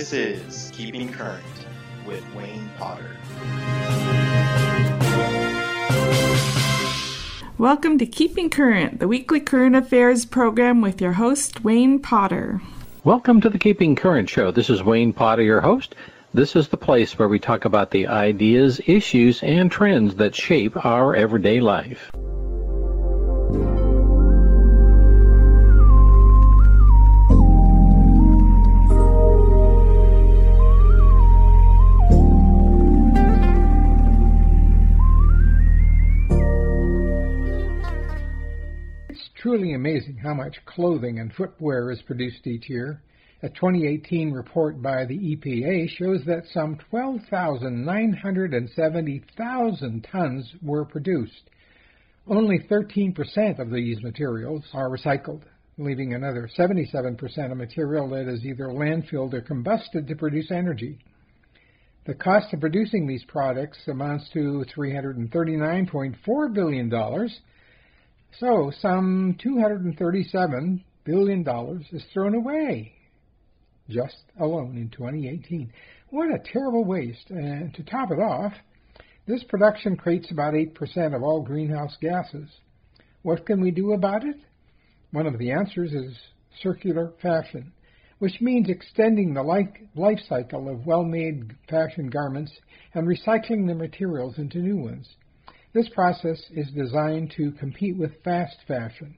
This is Keeping Current with Wayne Potter. Welcome to Keeping Current, the weekly current affairs program with your host, Wayne Potter. Welcome to the Keeping Current Show. This is Wayne Potter, your host. This is the place where we talk about the ideas, issues, and trends that shape our everyday life. Truly amazing how much clothing and footwear is produced each year. A 2018 report by the EPA shows that some 12,970,000 tons were produced. Only 13% of these materials are recycled, leaving another 77% of material that is either landfilled or combusted to produce energy. The cost of producing these products amounts to $339.4 billion, so some $237 billion is thrown away just alone in 2018. What a terrible waste. And to top it off, this production creates about 8% of all greenhouse gases. What can we do about it? One of the answers is circular fashion, which means extending the life, cycle of well made fashion garments and recycling the materials into new ones. This process is designed to compete with fast fashion.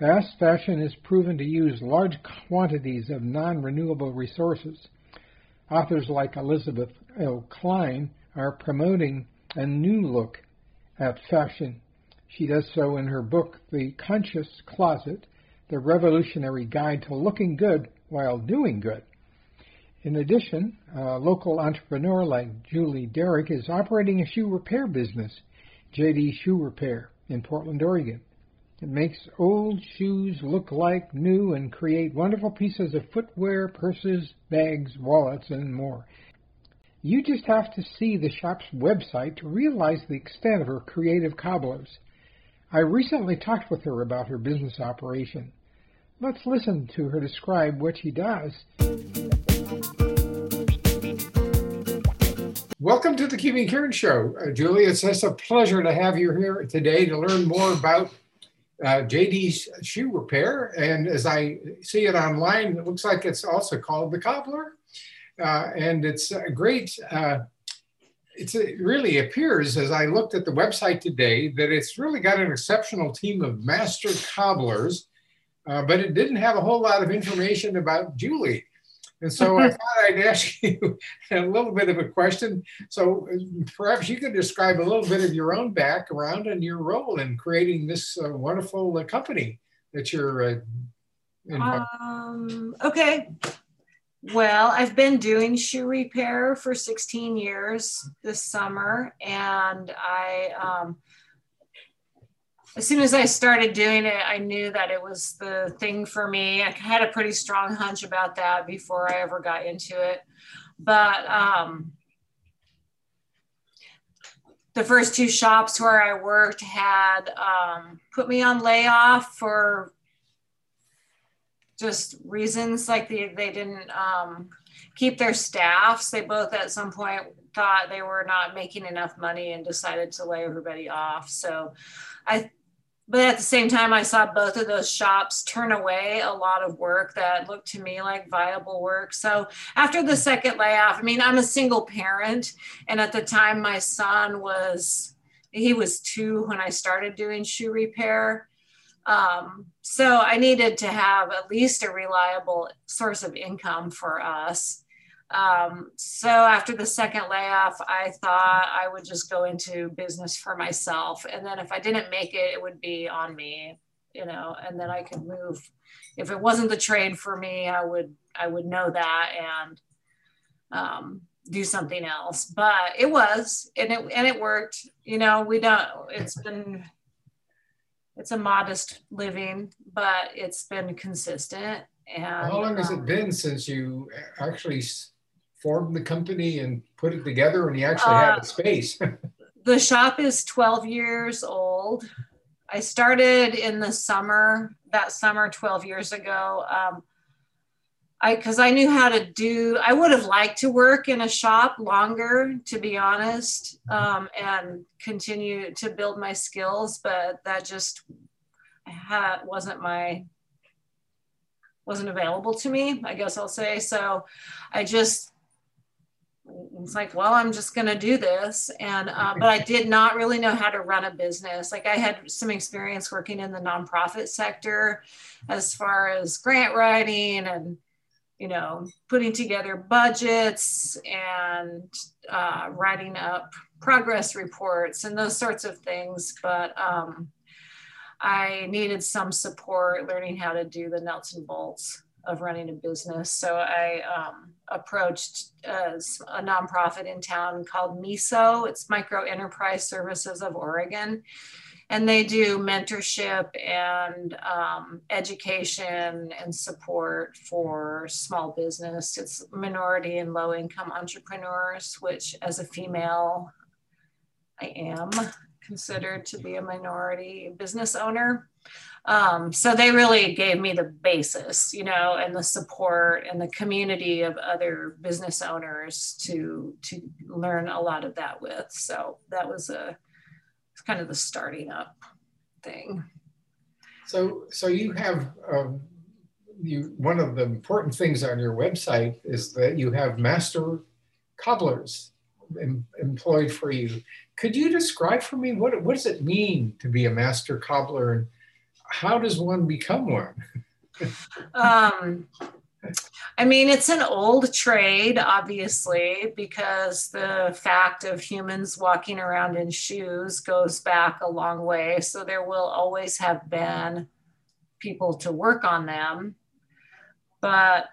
Fast fashion is proven to use large quantities of non renewable resources. Authors like Elizabeth L. Cline are promoting a new look at fashion. She does so in her book, The Conscious Closet The Revolutionary Guide to Looking Good While Doing Good. In addition, a local entrepreneur like Julie Derrick is operating a shoe repair business JD Shoe Repair in Portland, Oregon. It makes old shoes look like new and create wonderful pieces of footwear, purses, bags, wallets, and more. You just have to see the shop's website to realize the extent of her creative cobblers. I recently talked with her about her business operation. Let's listen to her describe what she does. Welcome to the Keeping Current Show. Uh, Julie, it's a pleasure to have you here today to learn more about uh, JD's shoe repair. And as I see it online, it looks like it's also called the Cobbler. Uh, and it's a great, uh, it's, it really appears as I looked at the website today that it's really got an exceptional team of master cobblers, uh, but it didn't have a whole lot of information about Julie. And so I thought I'd ask you a little bit of a question. So perhaps you could describe a little bit of your own background and your role in creating this uh, wonderful uh, company that you're uh, um, okay. Well, I've been doing shoe repair for 16 years this summer, and I um, as soon as I started doing it, I knew that it was the thing for me. I had a pretty strong hunch about that before I ever got into it. But um, the first two shops where I worked had um, put me on layoff for just reasons like they, they didn't um, keep their staffs. They both at some point thought they were not making enough money and decided to lay everybody off. So I but at the same time, I saw both of those shops turn away a lot of work that looked to me like viable work. So after the second layoff, I mean, I'm a single parent. And at the time, my son was, he was two when I started doing shoe repair. Um, so I needed to have at least a reliable source of income for us. Um, so after the second layoff, I thought I would just go into business for myself. And then if I didn't make it, it would be on me, you know, and then I could move. If it wasn't the trade for me, I would, I would know that and, um, do something else, but it was, and it, and it worked, you know, we don't, it's been, it's a modest living, but it's been consistent. And how long has it um, been since you actually formed the company and put it together and you actually uh, had a space? the shop is 12 years old. I started in the summer, that summer 12 years ago. Um, I because I knew how to do. I would have liked to work in a shop longer, to be honest, um, and continue to build my skills. But that just had, wasn't my wasn't available to me. I guess I'll say so. I just it's like well i'm just going to do this. And uh, but i did not really know how to run a business. Like i had some experience working in the nonprofit sector as far as grant writing and you know putting together budgets and uh, writing up progress reports and those sorts of things. But um, i needed some support learning how to do the nuts and bolts of running a business. So I um, approached uh, a nonprofit in town called MESO. It's Micro Enterprise Services of Oregon. And they do mentorship and um, education and support for small business. It's minority and low income entrepreneurs, which, as a female, I am considered to be a minority business owner. Um, so they really gave me the basis, you know, and the support and the community of other business owners to to learn a lot of that with. So that was a kind of the starting up thing. So so you have um, you one of the important things on your website is that you have master cobblers em, employed for you. Could you describe for me what what does it mean to be a master cobbler and how does one become one? um, I mean, it's an old trade, obviously, because the fact of humans walking around in shoes goes back a long way. So there will always have been people to work on them. But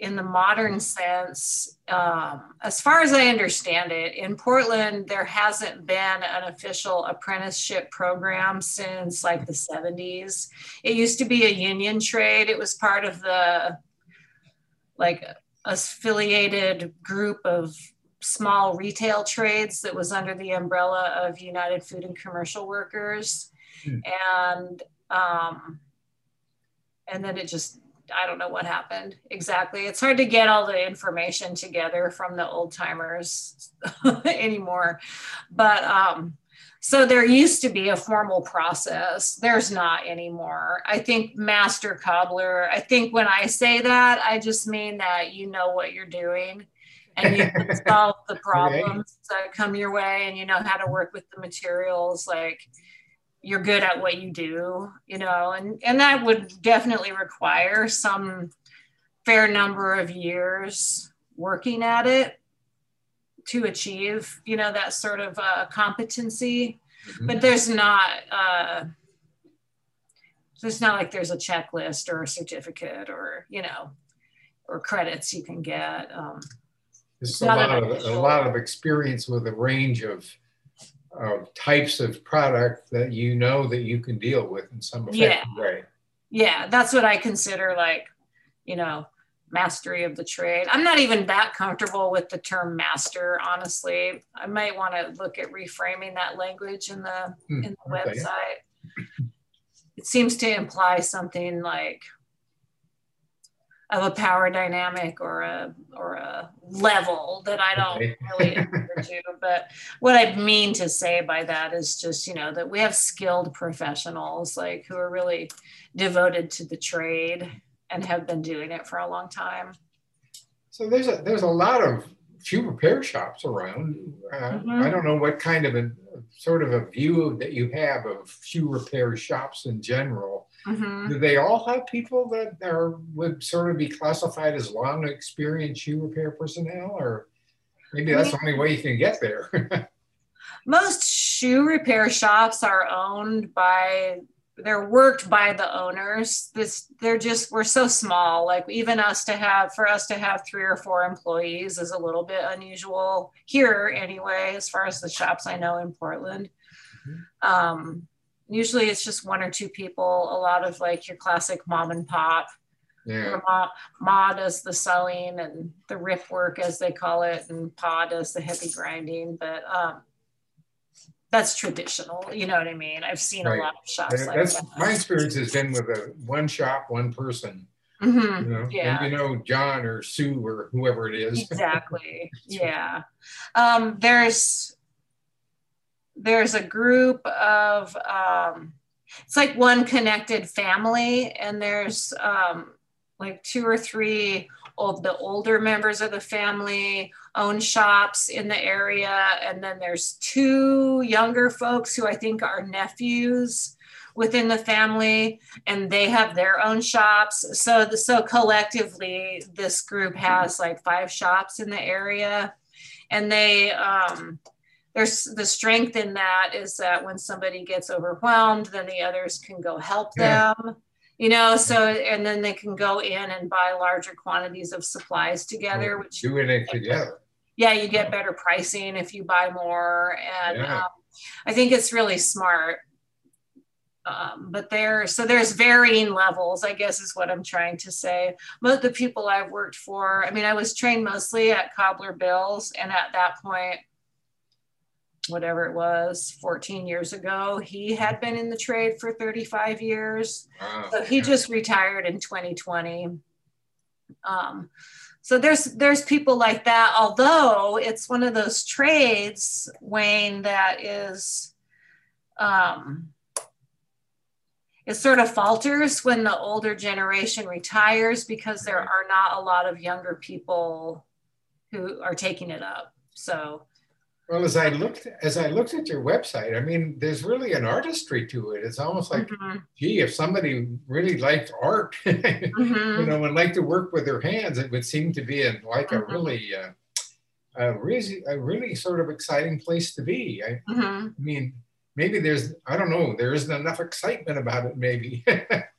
in the modern sense, um, as far as I understand it, in Portland, there hasn't been an official apprenticeship program since like the 70s. It used to be a union trade, it was part of the like affiliated group of small retail trades that was under the umbrella of United Food and Commercial Workers. Hmm. And um, and then it just I don't know what happened exactly. It's hard to get all the information together from the old timers anymore. But um, so there used to be a formal process. There's not anymore. I think master cobbler, I think when I say that, I just mean that you know what you're doing and you can solve the problems that come your way and you know how to work with the materials. Like, you're good at what you do, you know, and, and that would definitely require some fair number of years working at it to achieve, you know, that sort of uh, competency. Mm-hmm. But there's not, uh, there's not like there's a checklist or a certificate or, you know, or credits you can get. Um, there's a lot, of, a lot of experience with a range of of types of product that you know that you can deal with in some effective yeah. way. Yeah, that's what I consider like, you know, mastery of the trade. I'm not even that comfortable with the term master, honestly. I might want to look at reframing that language in the hmm, in the okay. website. It seems to imply something like of a power dynamic or a or a level that I don't okay. really to. But what I mean to say by that is just you know that we have skilled professionals like who are really devoted to the trade and have been doing it for a long time. So there's a there's a lot of shoe repair shops around. Uh, mm-hmm. I don't know what kind of a sort of a view that you have of shoe repair shops in general. Mm-hmm. Do they all have people that are would sort of be classified as long experienced shoe repair personnel, or maybe that's the only way you can get there? Most shoe repair shops are owned by they're worked by the owners this they're just we're so small like even us to have for us to have three or four employees is a little bit unusual here anyway as far as the shops i know in portland mm-hmm. um, usually it's just one or two people a lot of like your classic mom and pop yeah. Ma, Ma does the sewing and the rip work as they call it and pa does the heavy grinding but um, that's traditional you know what i mean i've seen right. a lot of shops like that. my experience has been with a one shop one person Mhm. You know, Yeah. and you know John or Sue or whoever it is. exactly yeah um, there's there's a group of um, it's like one connected family and there's um, like two or three of the older members of the family own shops in the area. And then there's two younger folks who i think are nephews within the family and they have their own shops. So the, so collectively this group has like five shops in the area. And they um there's the strength in that is that when somebody gets overwhelmed then the others can go help Yeah. them you know so and then they can go in and buy larger quantities of supplies together which doing it together. yeah you get better pricing if you buy more and Yeah. um, i think it's really smart um, but there so there's varying levels i guess is what i'm trying to say most of the people i've worked for i mean i was trained mostly at cobbler bills and at that point whatever it was 14 years ago he had been in the trade for 35 years Wow. so he just retired in 2020. Um, so there's there's people like that. Although it's one of those trades, Wayne, that is um, it sort of falters when the older generation retires because there are not a lot of younger people who are taking it up. So Well, as I looked as I looked at your website, I mean, there's really an artistry to it. It's almost like, mhm, gee, if somebody really liked art, you mhm. know, and liked to work with their hands, it would seem to be a, like a Mhm. really, uh, a really, a really sort of exciting place to be. I, Mhm. I mean, maybe there's, I don't know, there isn't enough excitement about it. Maybe.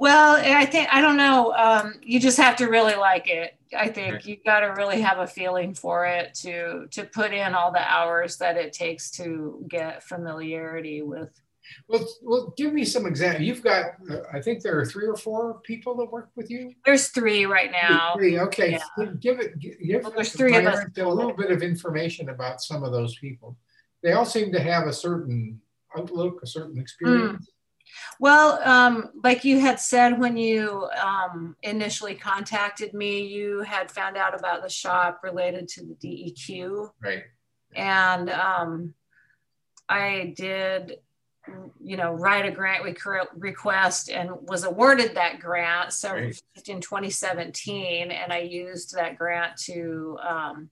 Well, I think I don't know. Um, you just have to really like it. I think Right. you got to really have a feeling for it to to put in all the hours that it takes to get familiarity with. well, well, give me some example. You've got, uh, I think there are three or four people that work with you. There's three right now. Three, okay. Yeah. Give it. Give Well, there's three of us a little bit of information about some of those people. They all seem to have a certain outlook, a certain Hmm. experience. Well, um, like you had said when you um, initially contacted me, you had found out about the shop related to the DEQ. Right. and um, I did, you know, write a grant requ- request and was awarded that grant. So Right. in 2017, and I used that grant to um,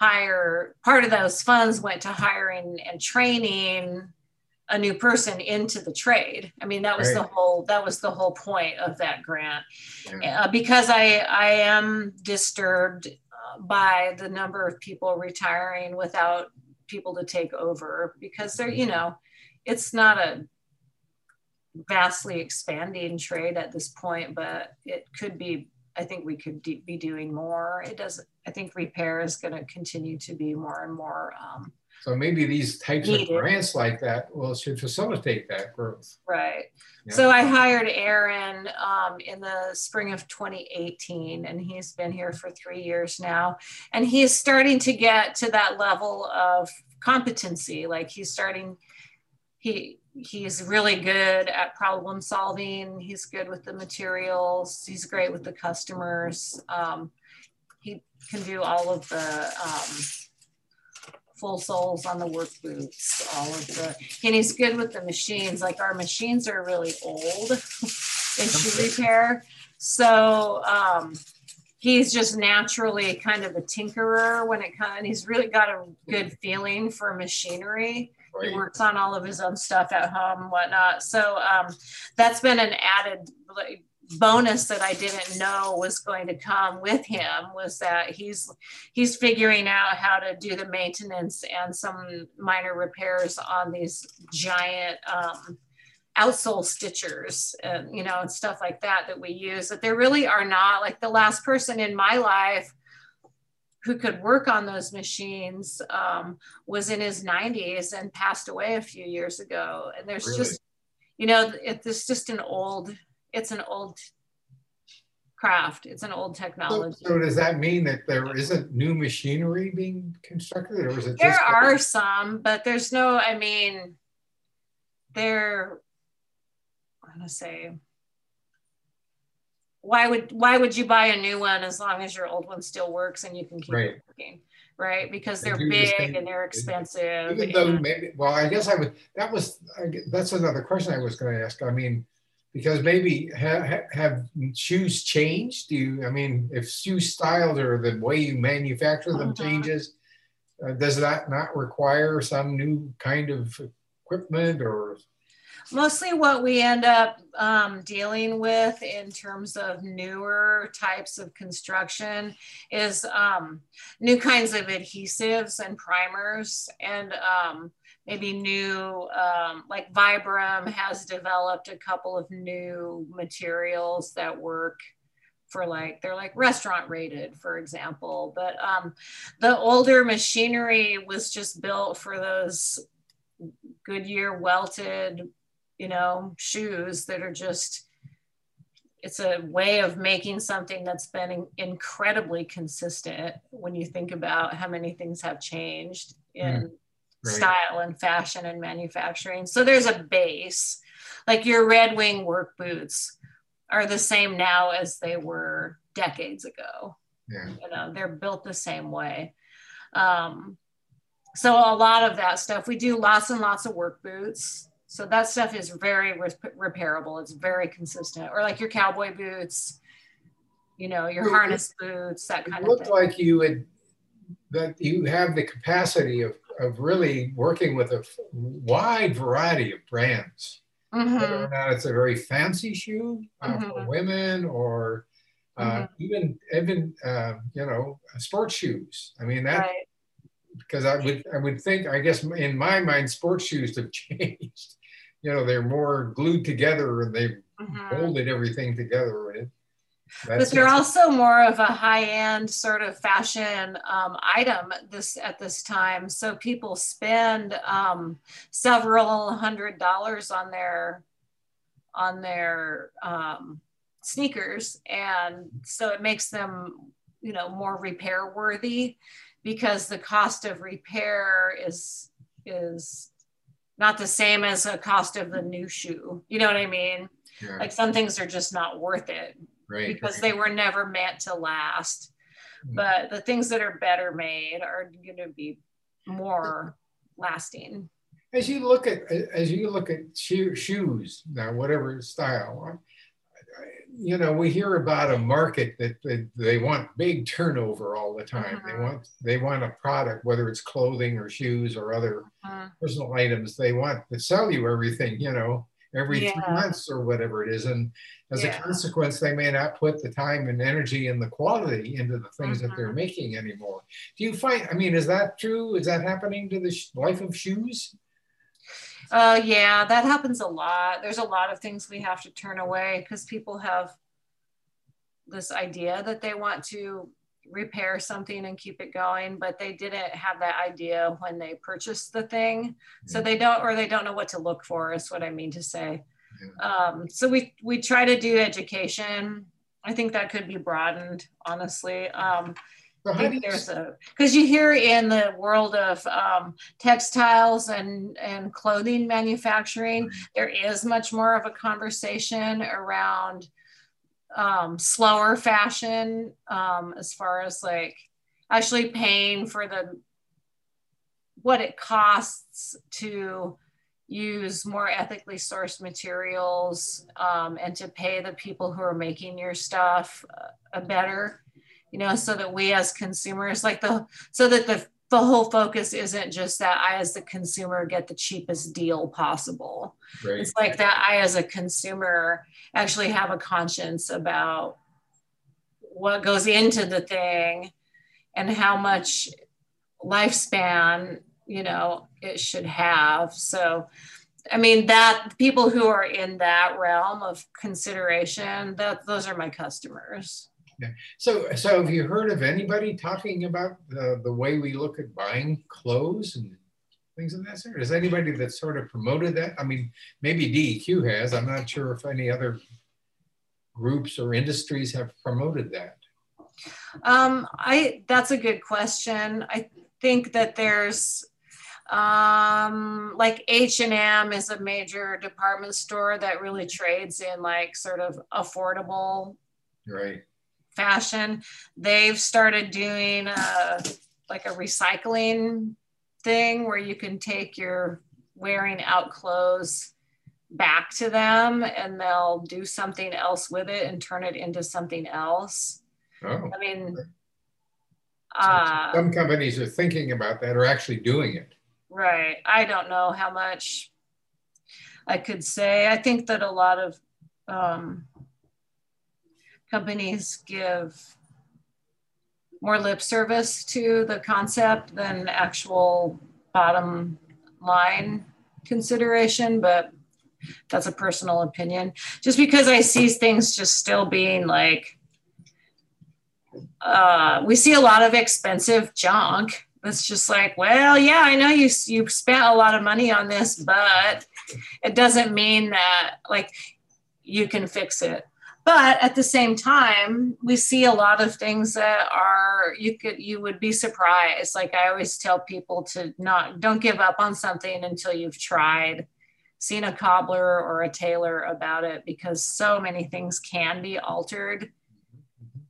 hire. Part of those funds went to hiring and training a new person into the trade. I mean, that was the whole that was the whole point of that grant Yeah. uh, because I I am disturbed uh, by the number of people retiring without people to take over because they're you know it's not a vastly expanding trade at this point but it could be I think we could be doing more it doesn't I think repair is going to continue to be more and more um, So maybe these types of grants like that will should facilitate that growth. Right. Yeah. So I hired Aaron um, in the spring of 2018, and he's been here for three years now. And he's starting to get to that level of competency. Like he's starting, he he's really good at problem solving. He's good with the materials. He's great with the customers. Um, he can do all of the um, full soles on the work boots, all of the, and he's good with the machines. Like our machines are really old in shoe repair. So um, he's just naturally kind of a tinkerer when it comes, and he's really got a good feeling for machinery. He works on all of his own stuff at home whatnot. So um, that's been an added like, bonus that I didn't know was going to come with him was that he's he's figuring out how to do the maintenance and some minor repairs on these giant um, outsole stitchers and you know and stuff like that that we use that there really are not like the last person in my life who could work on those machines um, was in his 90s and passed away a few years ago and there's Really? just you know it, it's just an old it's an old craft. It's an old technology. So does that mean that there isn't new machinery being constructed, or is it there are some but there's no i mean they're i'm gonna say why would why would you buy a new one as long as your old one still works and you can keep Right. working right? Because they're They do the big and they're expensive Even though maybe, well, I guess I would, that was, I that's another question I was gonna ask. I mean, because maybe have, have shoes changed? Do you, I mean, if shoe styles or the way you manufacture them Mhm. changes, uh, does that not require some new kind of equipment or? mostly what we end up um, dealing with in terms of newer types of construction is um, new kinds of adhesives and primers and um, maybe new um, like vibram has developed a couple of new materials that work for like they're like restaurant rated for example. But um, the older machinery was just built for those goodyear welted you know, shoes that are just, it's a way of making something that's been in- incredibly consistent when you think about how many things have changed in Right. style and fashion and manufacturing. So there's a base, like your Red Wing work boots are the same now as they were decades ago. Yeah, you know they're built the same way. Um, so a lot of that stuff we do lots and lots of work boots. So that stuff is very re- repairable. It's very consistent. Or like your cowboy boots you know your Well, harness boots that it kind of looked like you would, that you have the capacity of, of really working with a f- wide variety of brands. Mhm. whether or not it's a very fancy shoe uh, for Mhm. women or uh, Mhm. even even uh, you know sports shoes. I mean that right because I would I would think I guess in my mind sports shoes have changed. You know they're more glued together and they've Mhm. molded everything together. And but that's they're also more of a high-end sort of fashion um, item this at this time. So people spend um, several hundred dollars on their on their um, sneakers. And so it makes them you know more repair worthy because the cost of repair is is not the same as a cost of the new shoe. You know what i mean? Yeah, like some things are just not worth it right because they were never meant to last. But the things that are better made are going to be more lasting. as you look at as you look at shoe, shoes now whatever style I- you know we hear about a market that they, they want big turnover all the time they Mhm. want they want a product whether it's clothing or shoes or other Mhm. personal items they want to sell you everything you know every three months or whatever it is and as Yeah. a consequence they may not put the time and energy and the quality into the things that they're Mhm. making anymore do you find i mean is that true is that happening to the sh- life of shoes Uh, yeah, that happens a lot. There's a lot of things we have to turn away because people have this idea that they want to repair something and keep it going, but they didn't have that idea when they purchased the thing. So they don't, or they don't know what to look for, is what I mean to say. Um, so we we try to do education. I think that could be broadened, honestly. Um, So I think there's a because you hear in the world of um, textiles and and clothing manufacturing, there is much more of a conversation around um, slower fashion um, as far as like actually paying for the what it costs to use more ethically sourced materials um, and to pay the people who are making your stuff uh, a better you know so that we as consumers like the so that the the whole focus isn't just that i as the consumer get the cheapest deal possible right. it's like that i as a consumer actually have a conscience about what goes into the thing and how much lifespan you know it should have so i mean that people who are in that realm of consideration that those are my customers yeah. So, so have you heard of anybody talking about the, the way we look at buying clothes and things of that sort? Is anybody that sort of promoted that? I mean, maybe DEQ has. I'm not sure if any other groups or industries have promoted that. Um, I that's a good question. I think that there's um like H&M is a major department store that really trades in like sort of affordable Right. Fashion. They've started doing uh, like a recycling thing where you can take your wearing out clothes back to them and they'll do something else with it and turn it into something else. Oh. I mean, uh, some companies are thinking about that or actually doing it. Right. I don't know how much I could say. I think that a lot of um, companies give more lip service to the concept than actual bottom line consideration, but that's a personal opinion. Just because I see things just still being like, uh, we see a lot of expensive junk. It's just like, well, yeah, I know you you spent a lot of money on this, but it doesn't mean that like you can fix it. But at the same time, we see a lot of things that are you could you would be surprised. Like I always tell people to not don't give up on something until you've tried seen a cobbler or a tailor about it because so many things can be altered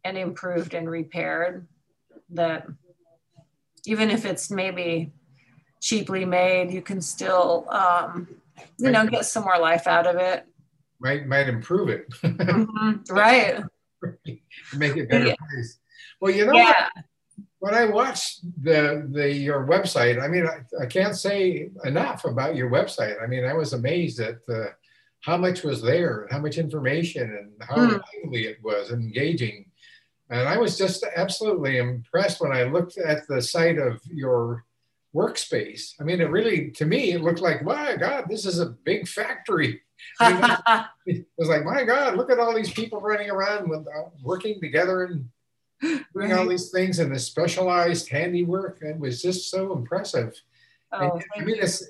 and improved and repaired that even if it's maybe cheaply made, you can still, um, you know, get some more life out of it. Might might improve it. mm-hmm. Right. Make it better yeah. place. Well, you know, yeah when I watched the the your website, I mean, I, I can't say enough about your website. I mean, I was amazed at uh, how much was there, how much information, and how mm. lively it was, engaging. And I was just absolutely impressed when I looked at the site of your workspace. I mean, it really, to me, it looked like, my God, this is a big factory. I mean, it was like, my God, look at all these people running around with, uh, working together and doing all these things and the specialized handiwork. It was just so impressive. Oh, and, I mean, it's,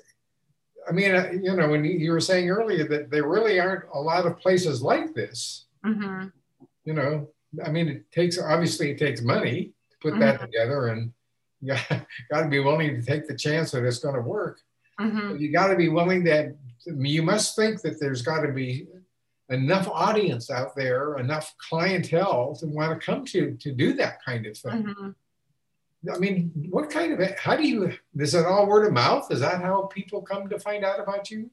I mean, uh, you know, when you were saying earlier that there really aren't a lot of places like this. Mm-hmm. You know, I mean, it takes obviously it takes money to put mm-hmm. that together, and you got to be willing to take the chance that it's going to work. Mm-hmm. You got to be willing that you must think that there's got to be enough audience out there, enough clientele to want to come to to do that kind of thing. Mm-hmm. I mean, what kind of how do you is it all word of mouth? Is that how people come to find out about you?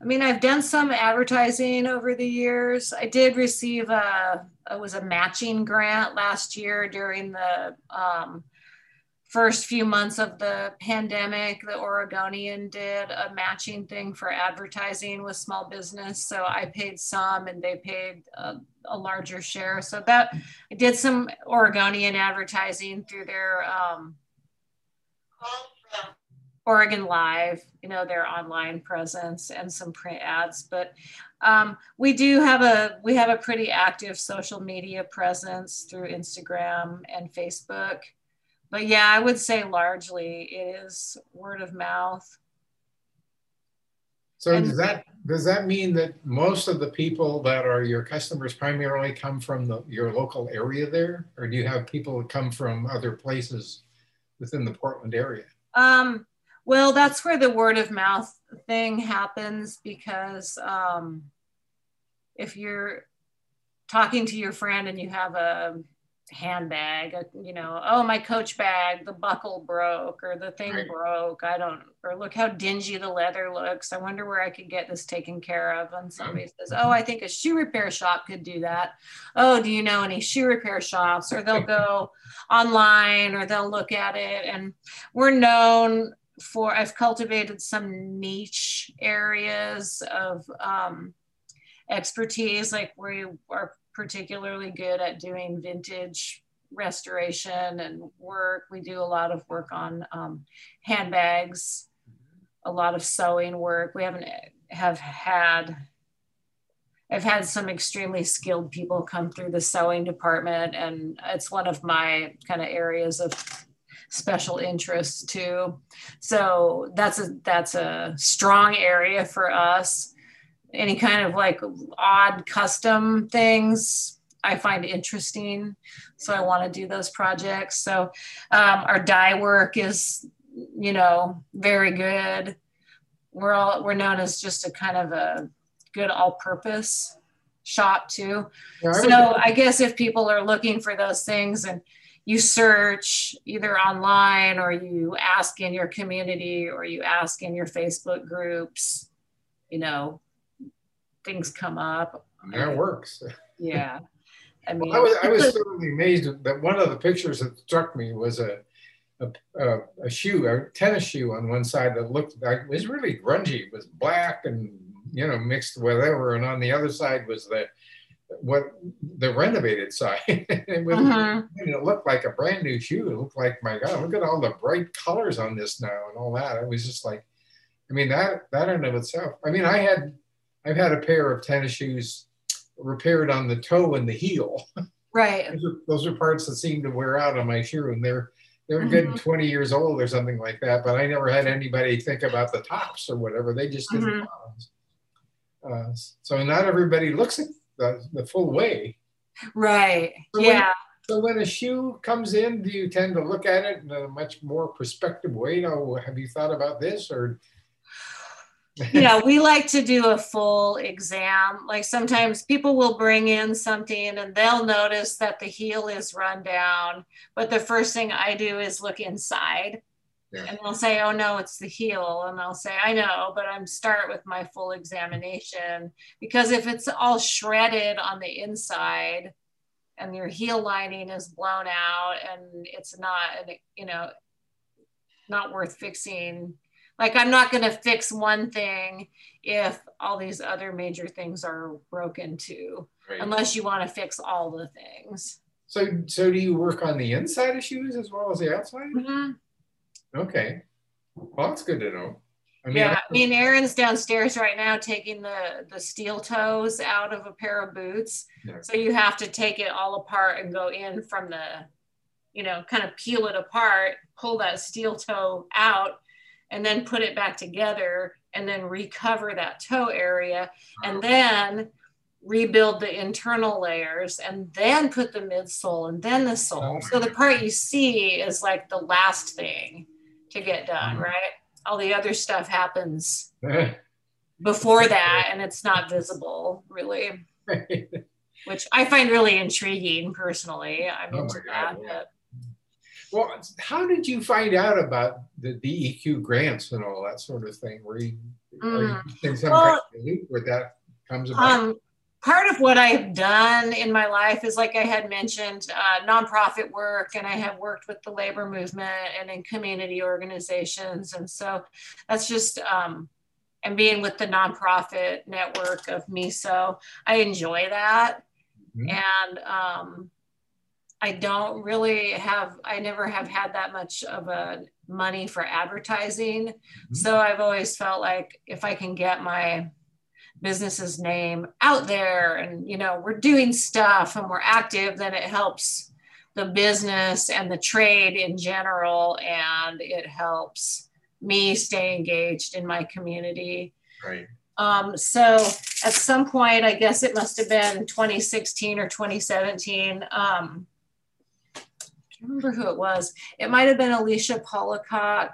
I mean, I've done some advertising over the years. I did receive a it was a matching grant last year during the um, first few months of the pandemic, the Oregonian did a matching thing for advertising with small business. So I paid some and they paid a, a larger share. So that I did some Oregonian advertising through their um, Oregon Live, you know, their online presence and some print ads. But um, we do have a we have a pretty active social media presence through Instagram and Facebook but yeah, I would say largely it is word of mouth. So and, does that does that mean that most of the people that are your customers primarily come from the, your local area there, or do you have people that come from other places within the Portland area? Um, well, that's where the word of mouth thing happens because um, if you're talking to your friend and you have a handbag, you know, oh, my coach bag, the buckle broke or the thing right. broke. I don't, or look how dingy the leather looks. I wonder where I could get this taken care of. And somebody says, oh, I think a shoe repair shop could do that. Oh, do you know any shoe repair shops? Or they'll go online or they'll look at it. And we're known for, I've cultivated some niche areas of, um, expertise like we are particularly good at doing vintage restoration and work. We do a lot of work on um, handbags, a lot of sewing work. We haven't have had. I've had some extremely skilled people come through the sewing department, and it's one of my kind of areas of special interest too. So that's a that's a strong area for us any kind of like odd custom things I find interesting. So I want to do those projects. So um, our dye work is, you know, very good. We're all we're known as just a kind of a good all-purpose shop too. So I guess if people are looking for those things and you search either online or you ask in your community or you ask in your Facebook groups, you know, things come up. that works. Yeah. I mean, Well, I was I was certainly amazed that one of the pictures that struck me was a a, a, a shoe, a tennis shoe on one side that looked like it was really grungy. It was black and you know mixed whatever, and on the other side was the what the renovated side. it, was, Mhm. it looked like a brand new shoe. It looked like my God, look at all the bright colors on this now and all that. It was just like, I mean that that in of itself. I mean, I had I've had a pair of tennis shoes repaired on the toe and the heel. right. Those are, those are parts that seem to wear out on my shoe, and they're they're good Mhm. 20 years old or something like that. But I never had anybody think about the tops or whatever. They just did Mhm. Uh, so not everybody looks at the, the full way. Right. So when- Yeah. So when a shoe comes in, do you tend to look at it in a much more perspective way? Oh, have you thought about this or? yeah, we like to do a full exam. Like sometimes people will bring in something and they'll notice that the heel is run down. But the first thing I do is look inside. Yeah. And they'll say, oh no, it's the heel. And I'll say, I know, but I'm start with my full examination. Because if it's all shredded on the inside and your heel lining is blown out and it's not, you know, not worth fixing like i'm not going to fix one thing if all these other major things are broken too unless you want to fix all the things So so do you work on the inside of shoes as well as the outside? Mhm. Okay, well that's good to know. I mean, yeah i mean aaron's downstairs right now taking the the steel toes out of a pair of boots Yeah. so you have to take it all apart and go in from the you know kind of peel it apart pull that steel toe out and then put it back together and then recover that toe area and then rebuild the internal layers and then put the midsole and then the sole. Oh. So the part you see is like the last thing to get done, Mhm. right? All the other stuff happens before that and it's not visible really, which I find really intriguing personally. I'm Oh into God, that. yeah. well, how did you find out about the DEQ grants and all that sort of thing? Were you, are you in some Mm. Well, kind of loop where that comes about? Um, part of what I've done in my life is, like I had mentioned, uh, nonprofit work, and I have worked with the labor movement and in community organizations. And so that's just, um, and being with the nonprofit network of MESO, I enjoy that. Mhm. And um, I don't really have, I never have had that much of a money for advertising. So I've always felt like if I can get my business's name out there and you know we're doing stuff and we're active then it helps the business and the trade in general and it helps me stay engaged in my community. Right. um, so at some point i guess it must have been 2016 or 2017 um, I can't remember who it was. It might have been alicia pollicock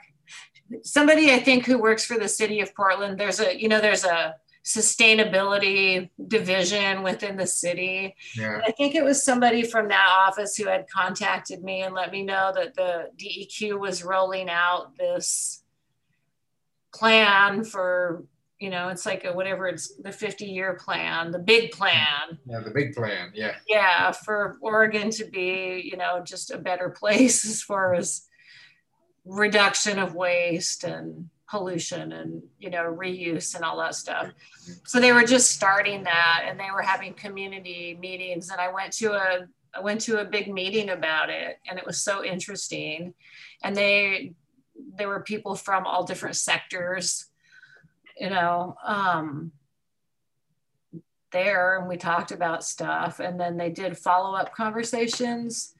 somebody i think who works for the city of portland there's a you know there's a sustainability division within the city Yeah. I think it was somebody from that office who had contacted me and let me know that the DEQ was rolling out this plan for, you know, it's like a whatever it's the 50 year plan, the big plan. Yeah. The big plan. Yeah. Yeah, for Oregon to be, you know, just a better place as far as reduction of waste and pollution and you know reuse and all that stuff. So they were just starting that and they were having community meetings and i went to a i went to a big meeting about it and it was so interesting. And they there were people from all different sectors you know um there and we talked about stuff and then they did follow-up conversations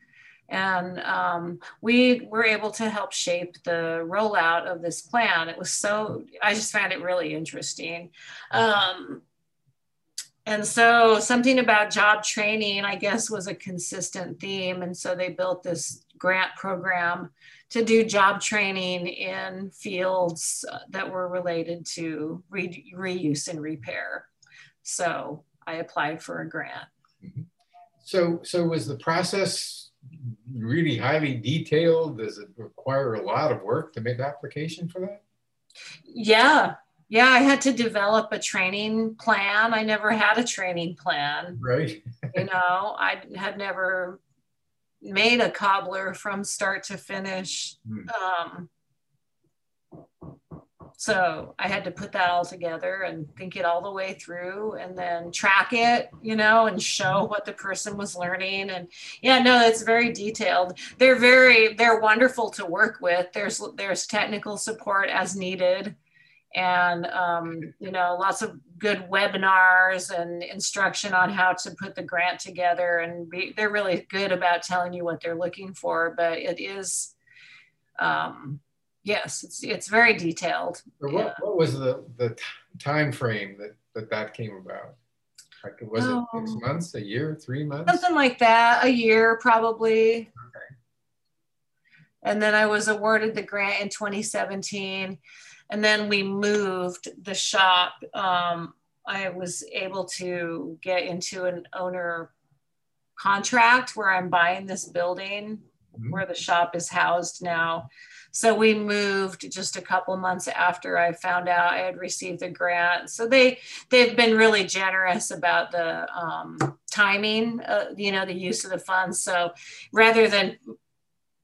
and um, we were able to help shape the rollout of this plan it was so i just found it really interesting um, and so something about job training i guess was a consistent theme and so they built this grant program to do job training in fields that were related to re- reuse and repair so I applied for a grant. Mm-hmm. So, so was the process really highly detailed? Does it require a lot of work to make the application for that? Yeah, yeah. I had to develop a training plan. I never had a training plan. Right. you know, I had never made a cobbler from start to finish. Hmm. Um, so I had to put that all together and think it all the way through and then track it, you know, and show mm-hmm. what the person was learning. And yeah, no, it's very detailed. They're very, they're wonderful to work with. There's, there's technical support as needed and um, you know lots of good webinars and instruction on how to put the grant together and be, they're really good about telling you what they're looking for but it is um, yes it's it's very detailed. What, yeah. what was the the time frame that that, that came about? Like was oh, it six oh. months a year three months? something like that a year probably. Okay. And then i was awarded the grant in 2017 and then we moved the shop. Um, i was able to get into an owner contract where i'm buying this building mm-hmm. where the shop is housed now. So we moved just a couple months after i found out i had received the grant. So they they've been really generous about the um, timing uh, you know the use of the funds. So rather than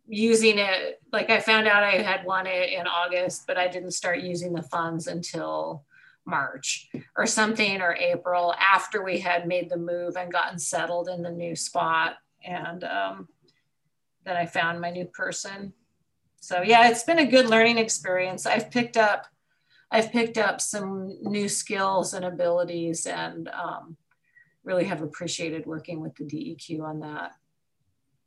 using it like i found out i had won it in august but i didn't start using the funds until march or something or april after we had made the move and gotten settled in the new spot. And um, then i found my new person so yeah it's been a good learning experience i've picked up i've picked up some new skills and abilities and um, really have appreciated working with the deq on that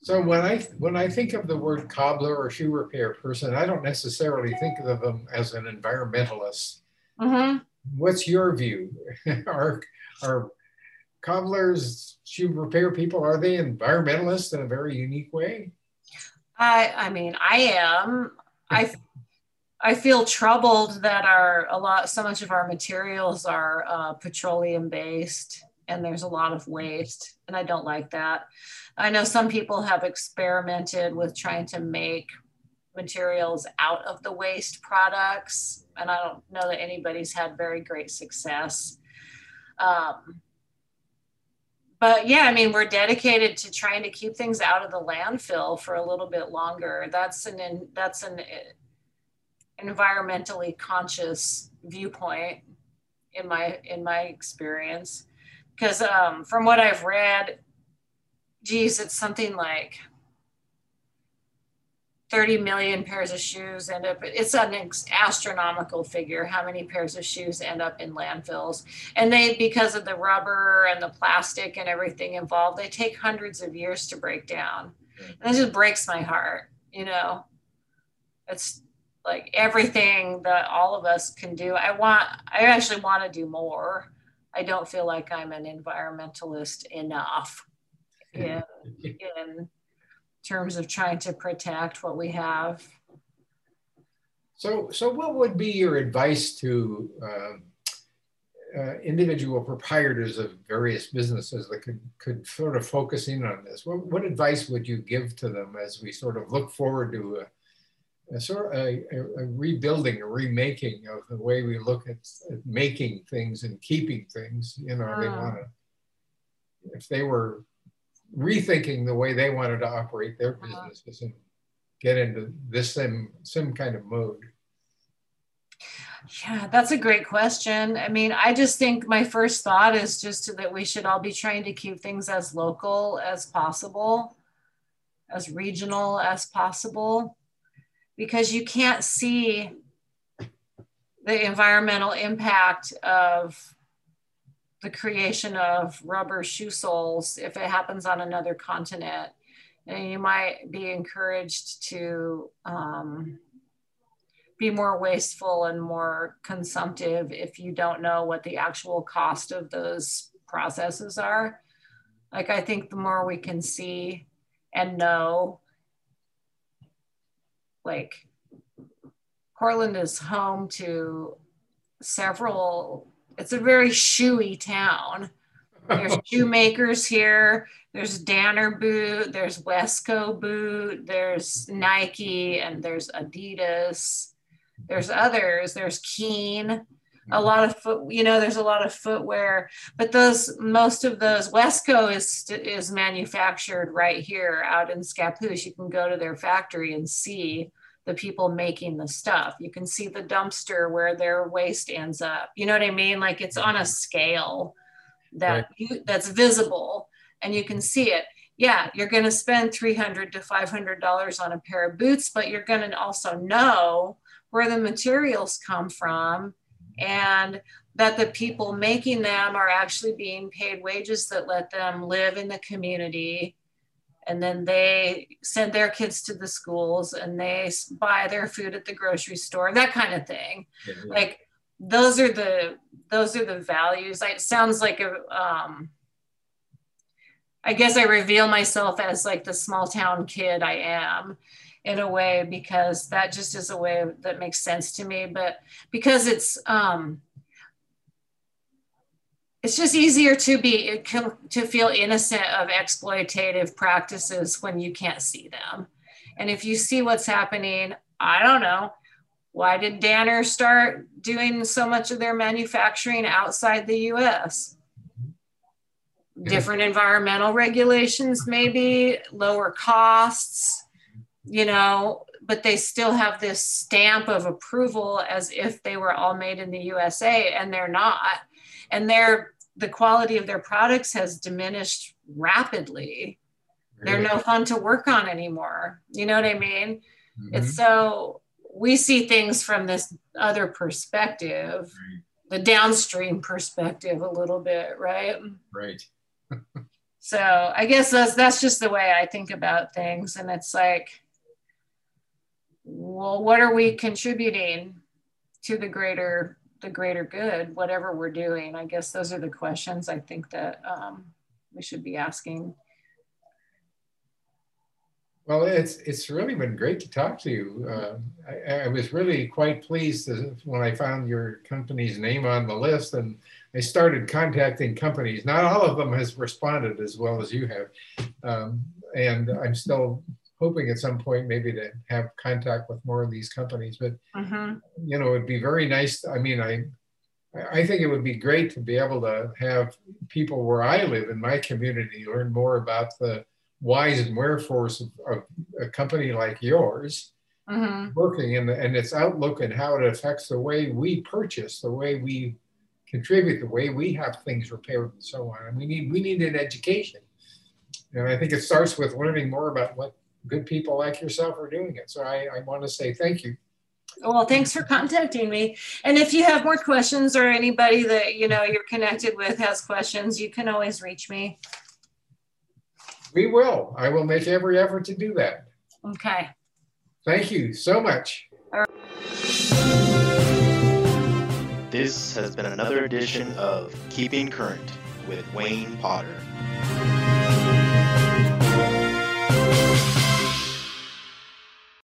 so when I when I think of the word cobbler or shoe repair person, I don't necessarily think of them as an environmentalist. Mm-hmm. What's your view? are are cobblers, shoe repair people, are they environmentalists in a very unique way? I I mean I am. I I feel troubled that our a lot so much of our materials are uh, petroleum based and there's a lot of waste and I don't like that. I know some people have experimented with trying to make materials out of the waste products, and I don't know that anybody's had very great success. Um, but yeah, I mean, we're dedicated to trying to keep things out of the landfill for a little bit longer. That's an that's an environmentally conscious viewpoint in my in my experience because um, from what I've read, geez, it's something like 30 million pairs of shoes end up it's an astronomical figure how many pairs of shoes end up in landfills. And they because of the rubber and the plastic and everything involved they take hundreds of years to break down. And it just breaks my heart you know? It's like everything that all of us can do. I want i actually want to do more. I don't feel like i'm an environmentalist enough in, in terms of trying to protect what we have. So, so what would be your advice to uh, uh, individual proprietors of various businesses that could, could sort of focus in on this? What, what advice would you give to them as we sort of look forward to a, a sort of a, a, rebuilding, a remaking of the way we look at, at making things and keeping things? You know, they ah. want to, if they were rethinking the way they wanted to operate their uh-huh. businesses and get into this same some kind of mode? Yeah, that's a great question. I mean, I just think my first thought is just that we should all be trying to keep things as local as possible, as regional as possible, because you can't see the environmental impact of the creation of rubber shoe soles if it happens on another continent. And you might be encouraged to um, be more wasteful and more consumptive if you don't know what the actual cost of those processes are. Like, I think the more we can see and know, like, Portland is home to several it's a very shoey town. There's shoemakers here. There's Danner boot. There's Wesco boot. There's Nike and there's Adidas. There's others. There's Keen. A mm-hmm. lot of foot, you know, there's a lot of footwear, but those most of those Wesco is is manufactured right here out in Scappoose. You can go to their factory and see the people making the stuff. You can see the dumpster where their waste ends up. You know what I mean? Like it's on a mm-hmm. scale that right. you, that's visible and you can see it. Yeah, you're going to spend 300 to 500 dollars on a pair of boots, but you're going to also know where the materials come from and that the people making them are actually being paid wages that let them live in the community and then they send their kids to the schools and they buy their food at the grocery store that kind of thing. Yeah, yeah. like those are the those are the values. It sounds like a um i guess i reveal myself as like the small town kid i am in a way because that just is a way that makes sense to me. But because it's um it's just easier to be to feel innocent of exploitative practices when you can't see them. And if you see what's happening i don't know. Why did danner start doing so much of their manufacturing outside the us different environmental regulations maybe lower costs you know but they still have this stamp of approval as if they were all made in the usa and they're not. And they're the quality of their products has diminished rapidly. They're no fun to work on anymore. You know what I mean? Mm-hmm. It's so we see things from this other perspective, right. the downstream perspective a little bit, right? Right. so I guess that's that's just the way I think about things. And it's like, well, what are we contributing to the greater the greater good, whatever we're doing? I guess those are the questions I think that um, we should be asking. Well, it's it's really been great to talk to you. Uh, I, I, was really quite pleased when I found your company's name on the list, and I started contacting companies. Not all of them has responded as well as you have, um, and I'm still hoping at some point maybe to have contact with more of these companies. But mm-hmm. you know, it'd be very nice. I mean, I I think it would be great to be able to have people where I live in my community learn more about the whys and wherefores of, of a company like yours mm-hmm. working and, and its outlook and how it affects the way we purchase, the way we contribute, the way we have things repaired and so on. And we need we need an education. And I think it starts with learning more about what good people like yourself are doing it. So I, I want to say thank you. Well, thanks for contacting me. And if you have more questions or anybody that you know you're connected with has questions, you can always reach me. We will. I will make every effort to do that. Okay. Thank you so much. This has been another edition of Keeping Current with Wayne Potter.